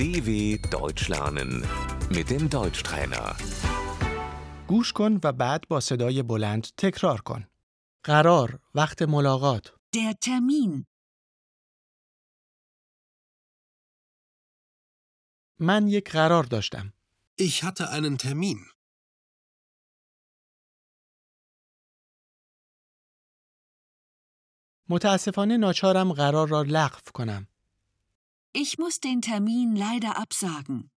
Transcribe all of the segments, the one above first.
DW Deutsch lernen mit dem Deutschtrainer. گوش کن و بعد با صدای بلند تکرار کن. قرار وقت ملاقات Der Termin. من یک قرار داشتم. Ich hatte einen Termin. متاسفانه ناچارم قرار را لغو کنم. Ich muss den Termin leider absagen.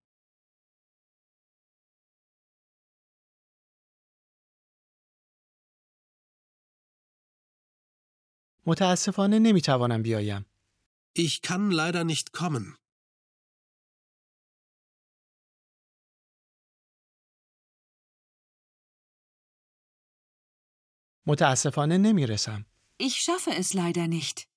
متاسفانه نمیتوانم بیایم. Ich kann leider nicht kommen. متاسفانه نمیرسم. Ich schaffe es leider nicht.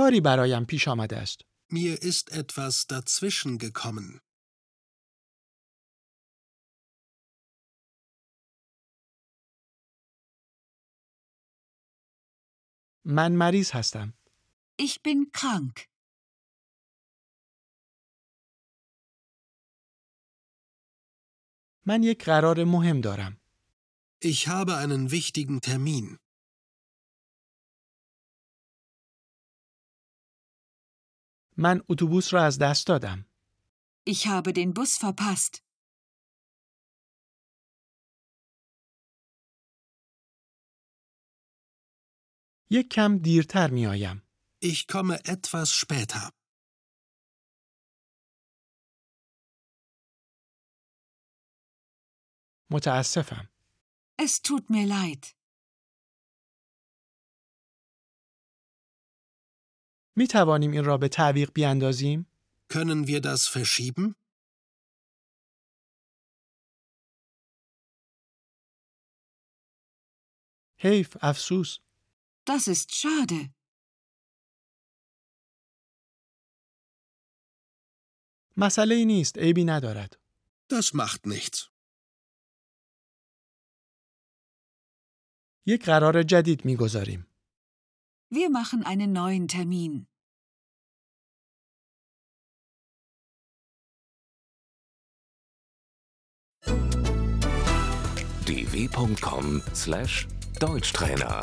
کاری برایم پیش آمده است. Mir ist etwas dazwischen gekommen. من مریض هستم. Ich bin krank. من یک قرار مهم دارم. Ich habe einen wichtigen Termin. من اتوبوس را از دست دادم. Ich habe den Bus verpasst. یک کم دیرتر می آیم. Ich komme etwas später. متاسفم. Es tut mir leid. می توانیم این را به تعویق بیاندازیم؟ Können wir das verschieben? حیف افسوس. Das ist schade. مسئله ای نیست. عیبی ندارد. Das macht nichts. یک قرار جدید می گذاریم. Wir machen einen neuen Termin. dw.com/deutschtrainer